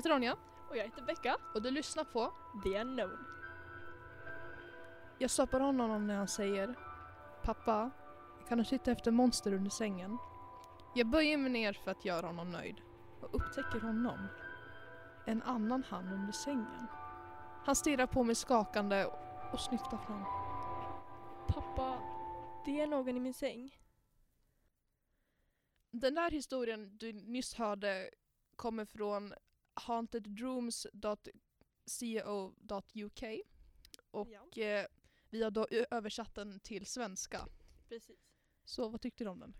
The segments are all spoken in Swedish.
Heter Ronja Och jag heter Becka. och du lyssnar på The Unknown. Jag stoppar on honom när han säger Pappa, kan du titta efter monster under sängen? Jag böjer mig ner för att göra honom nöjd och upptäcker honom. En annan hand under sängen. Han stirrar på mig skakande och snyftar fram. Pappa, det är någon i min säng. Den där historien du nyss hörde kommer från hauntedrooms.co.uk och eh, vi har då översatt den till svenska. Precis. Så vad tyckte du om den?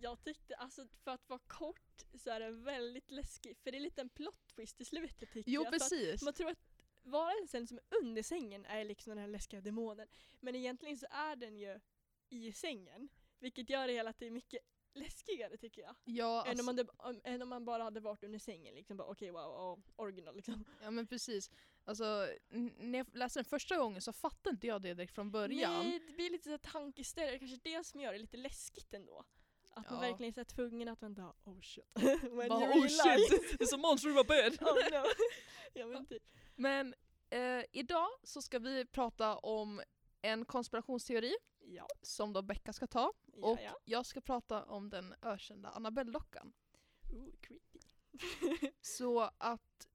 Jag tyckte, alltså för att vara kort så är den väldigt läskig. För det är lite en plot twist i slutet tycker Jo jag. Att precis. Man tror att varelsen som är under sängen är liksom den här läskiga demonen. Men egentligen så är den ju i sängen. Vilket gör det hela till mycket läskigare tycker jag. Ja, Än, alltså, om man, om, än om man bara hade varit under sängen liksom. Bara okej wow, oh, original liksom. ja men precis. Alltså, när jag läste den första gången så fattade inte jag det direkt från början. Nej, det blir lite så tankeställare. Kanske det som gör det lite läskigt ändå. Att man Ja. verkligen är så tvungen att vänta, oh shit. When Bara, oh shit, there's a monster in my bed! oh no. ja men typ. Men eh, idag så ska vi prata om en konspirationsteori Ja. som då Becka ska ta. Ja, Och ja. jag ska prata om den ökända Annabelle-dockan. Ooh, creepy. Så att...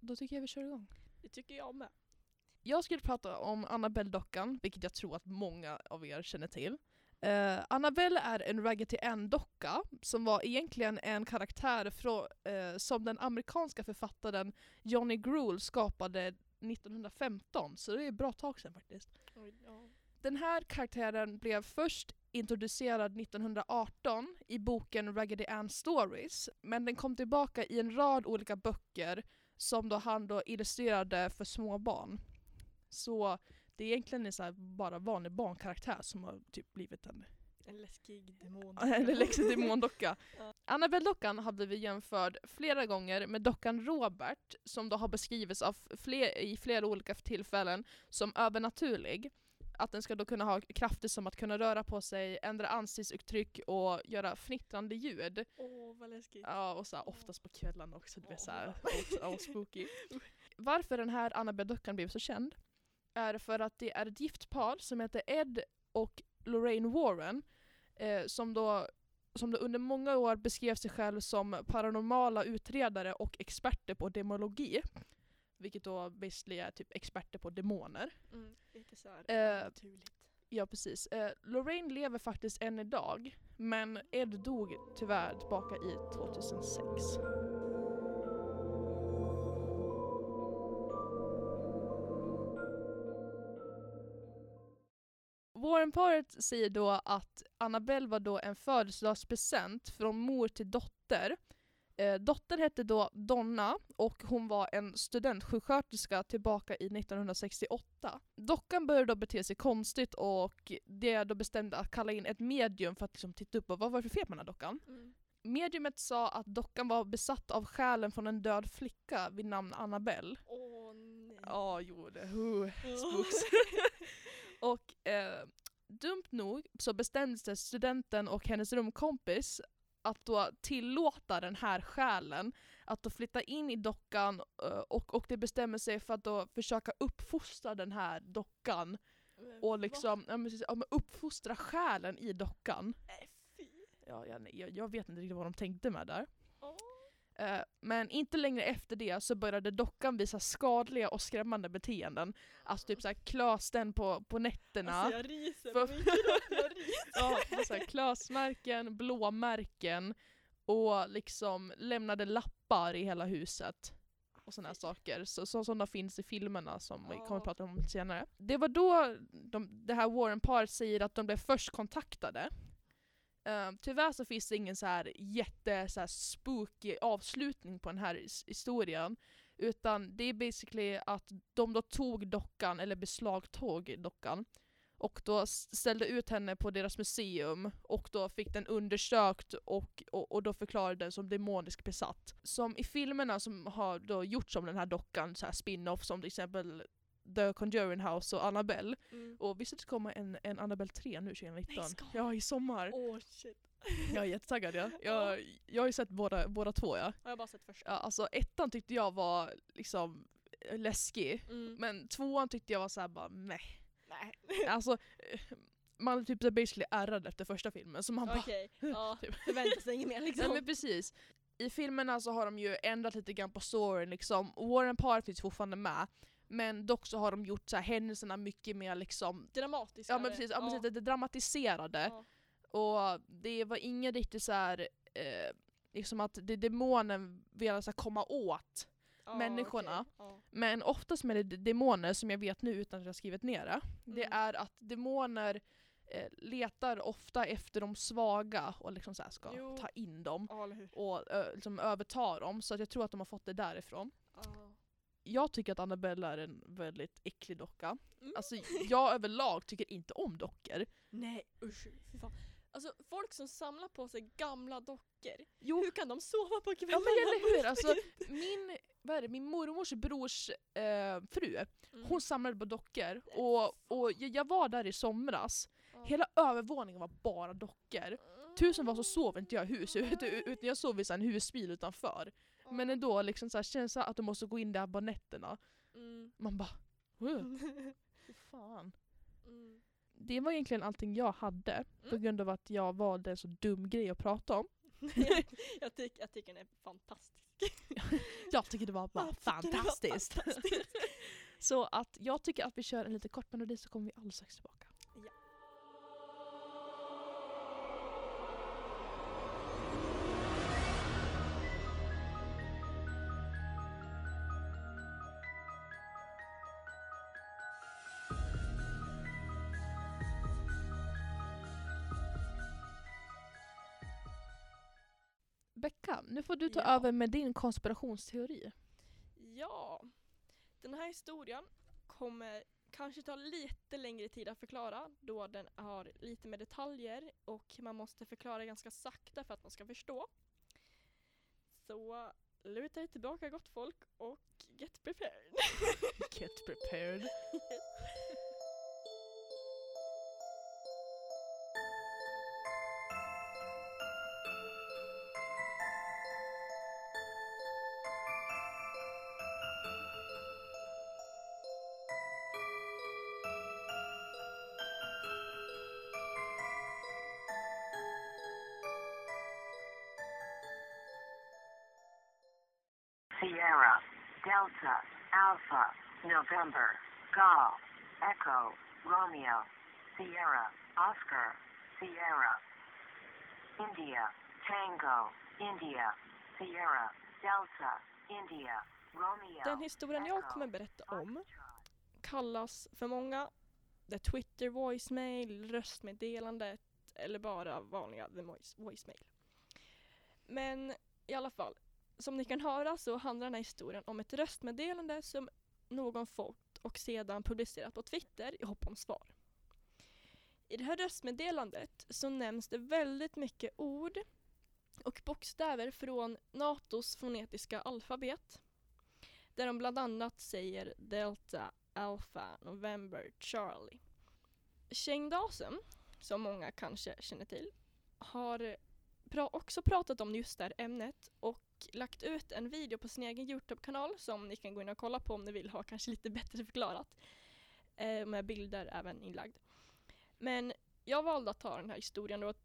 Då tycker jag vi kör igång. det tycker jag med. Jag skulle prata om Annabelle-dockan, vilket jag tror att många av er känner till. Eh, Annabelle är en Raggedy Ann-docka som var egentligen en karaktär från, eh, som den amerikanska författaren Johnny Gruhl skapade 1915, så det är ett bra tag sedan faktiskt. Oj, ja. Den här karaktären blev först introducerad 1918 i boken Raggedy Ann Stories, men den kom tillbaka i en rad olika böcker som då han då illustrerade för små barn. Så det är egentligen en så bara vanlig barnkaraktär som har typ blivit en En läskig demon. eller läxig demondocka. Ja. Annabelle-dockan har blivit jämförd flera gånger med dockan Robert som då har beskrivits av fler, i flera olika tillfällen som övernaturlig. Att den ska då kunna ha krafter som att kunna röra på sig, ändra ansiktsuttryck och göra fnittrande ljud. Åh vad läskigt. Ja, och så här, oftast på kvällarna också, det blir så här, Åh. all, all spooky. Varför den här Annabelle-dockan blev så känd är för att det är ett gift par som heter Ed och Lorraine Warren eh, som, då, som då under många år beskrev sig själv som paranormala utredare och experter på demologi. Vilket då basically är typ experter på demoner. Mm, lite såhär Eh, naturligt. Ja precis. Eh, Lorraine lever faktiskt än idag men Ed dog tyvärr tillbaka i 2006. Warrenparet säger då att Annabelle var då en födelsedagspresent från mor till dotter. Eh, dottern hette då Donna och hon var en studentsjuksköterska tillbaka i 1968. Dockan började då bete sig konstigt och det då bestämde att kalla in ett medium för att liksom titta upp på vad var det för fel på den här dockan. Mm. Mediumet sa att dockan var besatt av själen från en död flicka vid namn Annabelle. Åh nej. Ja, jo det. Uh. Spooks. Och eh, dumt nog så bestämde sig studenten och hennes rumkompis att då tillåta den här själen att då flytta in i dockan eh, och, och det bestämmer sig för att då försöka uppfostra den här dockan och liksom ja, uppfostra själen i dockan. Fy. Ja, jag, jag, jag vet inte riktigt vad de tänkte med där. Åh. Eh, Men inte längre efter det så började dockan visa skadliga och skrämmande beteenden. Alltså typ såhär klös den på, på nätterna. Alltså jag ryser För- jag. Ja, så här klösmärken, blåmärken och liksom lämnade lappar i hela huset. Och sådana saker. Så, så, sådana finns i filmerna som vi kommer att prata om senare. Det var då de, det här Warren-paret säger att de blev först kontaktade. Uh, tyvärr så finns det ingen så här jätte så här spooky avslutning på den här historien. Utan det är basically att de då tog dockan, eller beslagtog dockan, och då ställde ut henne på deras museum och då fick den undersökt och, och, och då förklarade den som demonisk besatt. Som i filmerna som har då gjorts om den här dockan, så här spin-off som till exempel The Conjuring House och Annabelle. Mm. Och visst att det kommer en, en Annabelle 3 nu 2019? Nej, Ja, i sommar. Åh shit. Jag är jättetaggad ja. Jag, jag har ju sett båda, båda två ja. Har jag bara sett första. ja. Alltså ettan tyckte jag var liksom läskig. Mm. Men tvåan tyckte jag var såhär bara meh. Nej. Alltså man är typ basically ärrad efter första filmen så man bara Okej, ja. Typ. Förväntar sig inget mer liksom. Nej men precis. I filmerna så har de ju ändrat lite grann på storyn liksom. Warren Parr finns fortfarande med. Men dock så har de gjort så här, händelserna mycket mer liksom Dramatiskt. Ja men precis, ja. men precis, det dramatiserade. Ja. Och det var ingen riktigt så här, eh, liksom att det demonen ville så här komma åt. Ja, människorna. Ja. Men oftast med det demoner, som jag vet nu utan att jag skrivit ner det, det Mm. är att demoner eh, letar ofta efter de svaga och liksom så här ska Jo. ta in dem Ja, och ö, liksom överta dem. Så att jag tror att de har fått det därifrån. Ja. Jag tycker att Annabella är en väldigt äcklig docka. Mm. Alltså jag överlag tycker inte om dockor. Nej usch, fy fan. Alltså folk som samlar på sig gamla dockor, Jo, hur kan de sova på kvällarna? Ja men eller hur, alltså, min, vad är det, min mormors brors eh, fru, Mm. hon samlade på dockor och, och jag, var där i somras, Ja. hela övervåningen var bara dockor. Tusen var så sov inte jag i huset utan jag sov i en husbil utanför. Men ändå liksom så här, känns det att du måste gå in där på nätterna. Mm. Man bara "Ugh, fy fan. Mm. Det var egentligen allting jag hade på Mm. grund av att jag valde en så dum grej att prata om. jag, jag, tycker, jag tycker den är fantastisk. Jag tycker det var bara det var fantastiskt. fantastiskt. Så att jag tycker att vi kör en lite kort melodi så kommer vi alldeles strax tillbaka. Ja. Nu får du ta Ja. över med din konspirationsteori. Ja, den här historien kommer kanske ta lite längre tid att förklara då den har lite mer detaljer och man måste förklara ganska sakta för att man ska förstå. Så luta er tillbaka gott folk och get prepared. Get prepared. Sierra, Delta, Alpha, November, Golf, Echo, Romeo, Sierra, Oscar, Sierra. India, Tango, India, Sierra, Delta, India, Romeo. Den historien jag Echo, kommer berätta om kallas för många the Twitter voicemail, röstmeddelandet eller bara vanliga the voice, voicemail. Men i alla fall, som ni kan höra så handlar den här historien om ett röstmeddelande som någon fått och sedan publicerat på Twitter i hopp om svar. I det här röstmeddelandet så nämns det väldigt mycket ord och bokstäver från NATOs fonetiska alfabet där de bland annat säger Delta, Alpha, November, Charlie. Shane Dawson, som många kanske känner till, har pra- också pratat om just det här ämnet och lagt ut en video på sin egen Youtube-kanal som ni kan gå in och kolla på om ni vill ha kanske lite bättre förklarat. Eh, med bilder även inlagd. Men jag valde att ta den här historien och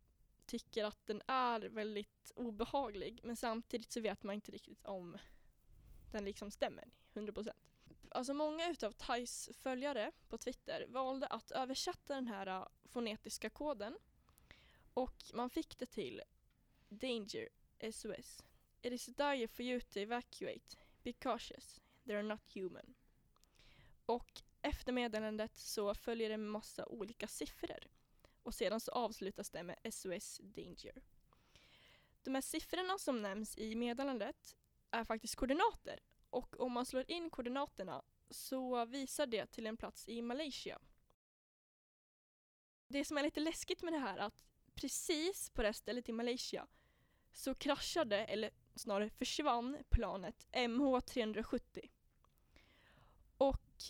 tycker att den är väldigt obehaglig men samtidigt så vet man inte riktigt om den liksom stämmer 100%. Alltså många utav Thais följare på Twitter valde att översätta den här äh, fonetiska koden och man fick det till Danger SOS. It is dire for you to evacuate. Be cautious. They are not human. Och efter meddelandet så följer det en massa olika siffror och sedan så avslutas det med SOS Danger. De här siffrorna som nämns i meddelandet är faktiskt koordinater och om man slår in koordinaterna så visar det till en plats i Malaysia. Det som är lite läskigt med det här är att precis på det här stället i Malaysia så kraschade, eller snarare försvann, planet MH370. Och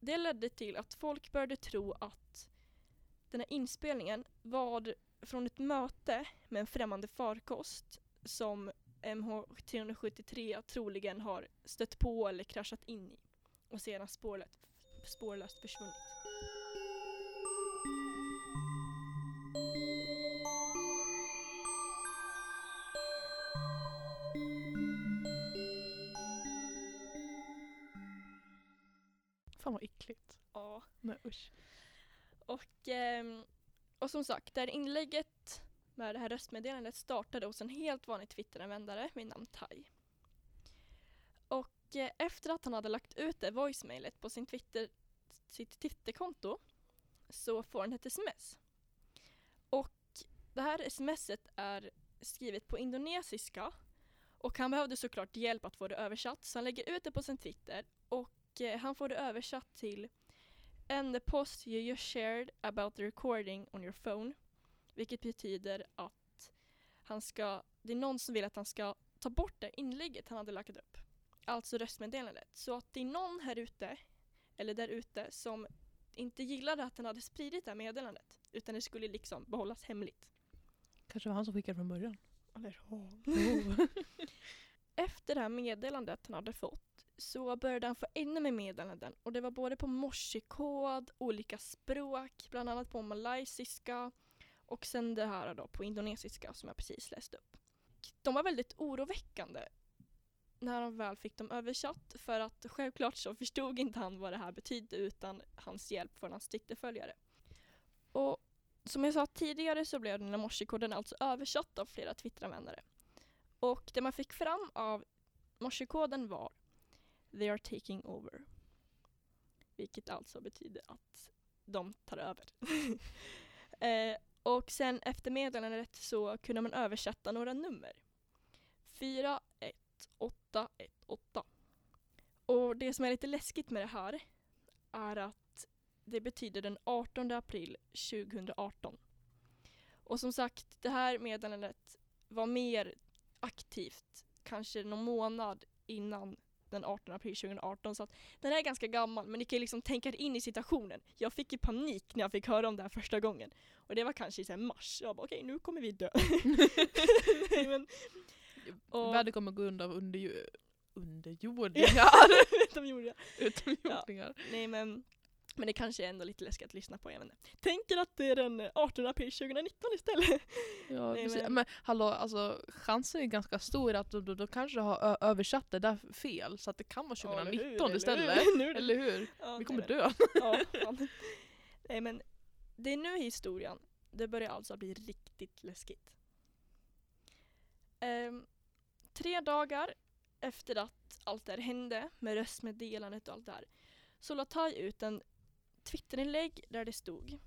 det ledde till att folk började tro att den här inspelningen var från ett möte med en främmande farkost som MH373 troligen har stött på eller kraschat in i och sedan spårlöst, spårlöst försvunnit. Fan vad äckligt. Ja. Nej usch. Och, ehm, och som sagt, det här inlägget med det här röstmeddelandet startade hos en helt vanlig Twitteranvändare vid namn Tai. Och eh, efter att han hade lagt ut det voicemailet på sin Twitter, sitt Twitterkonto så får han ett sms. Och det här smset är skrivet på indonesiska och han behövde såklart hjälp att få det översatt så han lägger ut det på sin Twitter och eh, han får det översatt till And the post you just shared about the recording on your phone. Vilket betyder att han ska, det är någon som vill att han ska ta bort det inlägget han hade lagt upp. Alltså röstmeddelandet. Så att det är någon här ute, eller där ute, som inte gillade att han hade spridit det här meddelandet. Utan det skulle liksom behållas hemligt. Kanske var han som skickade från början. Eller Oh. Efter det här meddelandet han hade fått så började han få ännu mer meddelanden och det var både på morsekod, olika språk, bland annat på malaysiska och sen det här då på indonesiska som jag precis läste upp. De var väldigt oroväckande när han väl fick dem översatt för att självklart så förstod inte han vad det här betydde utan hans hjälp från hans Twitterföljare. Och som jag sa tidigare så blev den här morsekoden alltså översatt av flera Twitteranvändare. Och det man fick fram av morsekoden var They are taking over. Vilket alltså betyder att de tar över. eh, och sen efter meddelandet så kunde man översätta några nummer. 41818. Och det som är lite läskigt med det här är att det betyder den 18 april 2018. Och som sagt, det här meddelandet var mer aktivt kanske någon månad innan den 18 april 2018 så att den är ganska gammal men ni kan ju liksom tänka er in i situationen. Jag fick ju panik när jag fick höra om det här första gången. Och det var kanske i så mars. Jag bara okej nu kommer vi dö. Nej, men, och- Världen kommer gå under under underjordingar. det. Utomjordingar. Nej men, men det kanske är ändå lite läskigt att lyssna på. Jag vet. Tänker att det är den 18 april 2019 istället. Ja, Nej, men- men... hallå, alltså chansen är ganska stor att de, de kanske har översatt det där fel så att det kan vara Ja, eller hur, 2019 eller istället. hur? Eller hur? Ja, Vi kommer dö. Ja, fan. Nej men, det är nu i historien det börjar alltså bli riktigt läskigt. Ehm, tre dagar efter att allt det här hände med röstmeddelandet och allt det här så la Tai ut en Twitterinlägg där det stod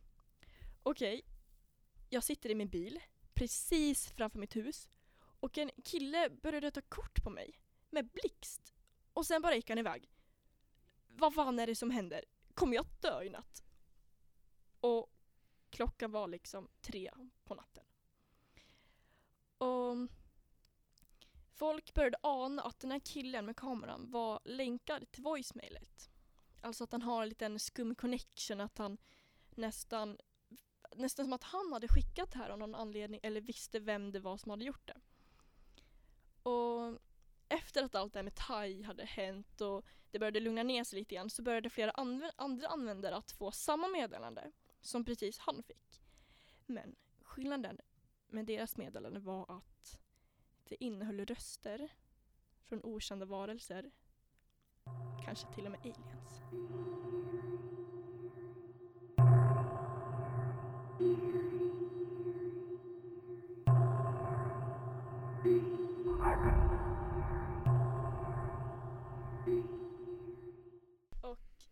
Okej, jag sitter i min bil precis framför mitt hus och en kille började ta kort på mig med blixt och sen bara gick han iväg. Vad fan är det som händer? Kommer jag dö i natt? Och klockan var liksom tre på natten. Och folk började ana att den här killen med kameran var länkad till voicemailet. Alltså att han har en liten skum connection, att han nästan nästan som att han hade skickat det här av någon anledning eller visste vem det var som hade gjort det. Och efter att allt det här med Tai hade hänt och det började lugna ner sig lite grann så började flera anv- andra användare att få samma meddelande som precis han fick. Men skillnaden med deras meddelande var att det innehöll röster från okända varelser. Kanske till och med aliens. Och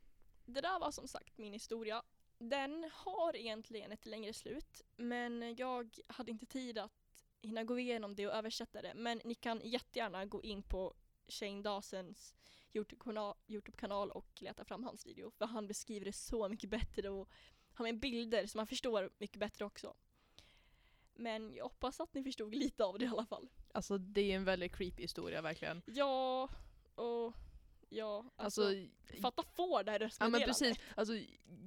det där var som sagt min historia. Den har egentligen ett längre slut men jag hade inte tid att hinna gå igenom det och översätta det. Men ni kan jättegärna gå in på Shane Dawsons Youtube-kanal YouTube och leta fram hans video för han beskriver det så mycket bättre och har med bilder så man förstår mycket bättre också. Men jag hoppas att ni förstod lite av det i alla fall. Alltså det är en väldigt creepy historia verkligen. Ja, och Ja, alltså, Alltså, fatta få det här ja röstmeddelandet. men precis. Alltså,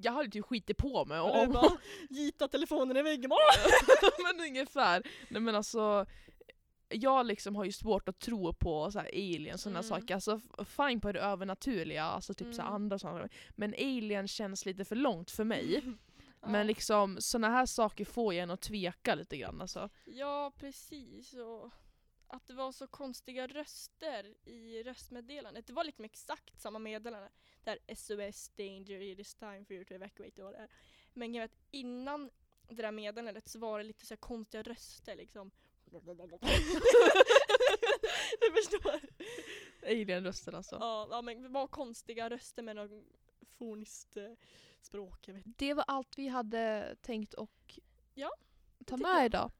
jag hade typ skitit på mig. Och du bara gita telefonen i väggen. men ungefär. Nej men alltså, jag liksom har ju svårt att tro på så här aliens och sådana Mm. saker. Alltså fine på det övernaturliga, alltså typ så här Mm. andra sådana Men alien känns lite för långt för mig. Ja. Men liksom sådana här saker får en att tveka lite grann alltså. Ja, precis. Och att det var så konstiga röster i röstmeddelandet. Det var liksom exakt samma meddelande. Där SOS danger it is time for you to evacuate och det är. Men är att innan det där meddelandet så var det lite så här konstiga röster liksom. du förstår? Alien-rösten alltså. Ja, ja, men var konstiga röster med något forniskt eh, språk. Jag vet. Det var allt vi hade tänkt och Ja, ta med jag. idag.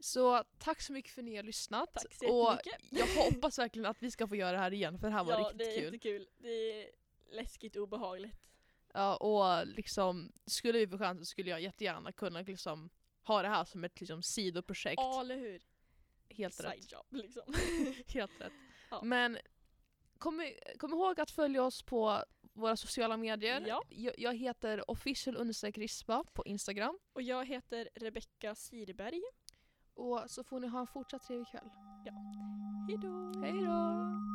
Så tack så mycket för att ni har lyssnat. Tack så och jag hoppas verkligen att vi ska få göra det här igen för det här var ja, riktigt det är kul. jättekul. Det är läskigt och obehagligt. Ja, och liksom, skulle vi få chansen skulle jag jättegärna kunna liksom ha det här som ett liksom, sidoprojekt. Ja, eller hur? Helt rätt. Side job liksom. Helt rätt. Ja. Men kom, kom ihåg att följa oss på våra sociala medier. Ja. Jag, jag heter official rispa på Instagram. Och jag heter Rebecka Sirberg. Och så får ni ha en fortsatt trevlig kväll. Hejdå! Hej då!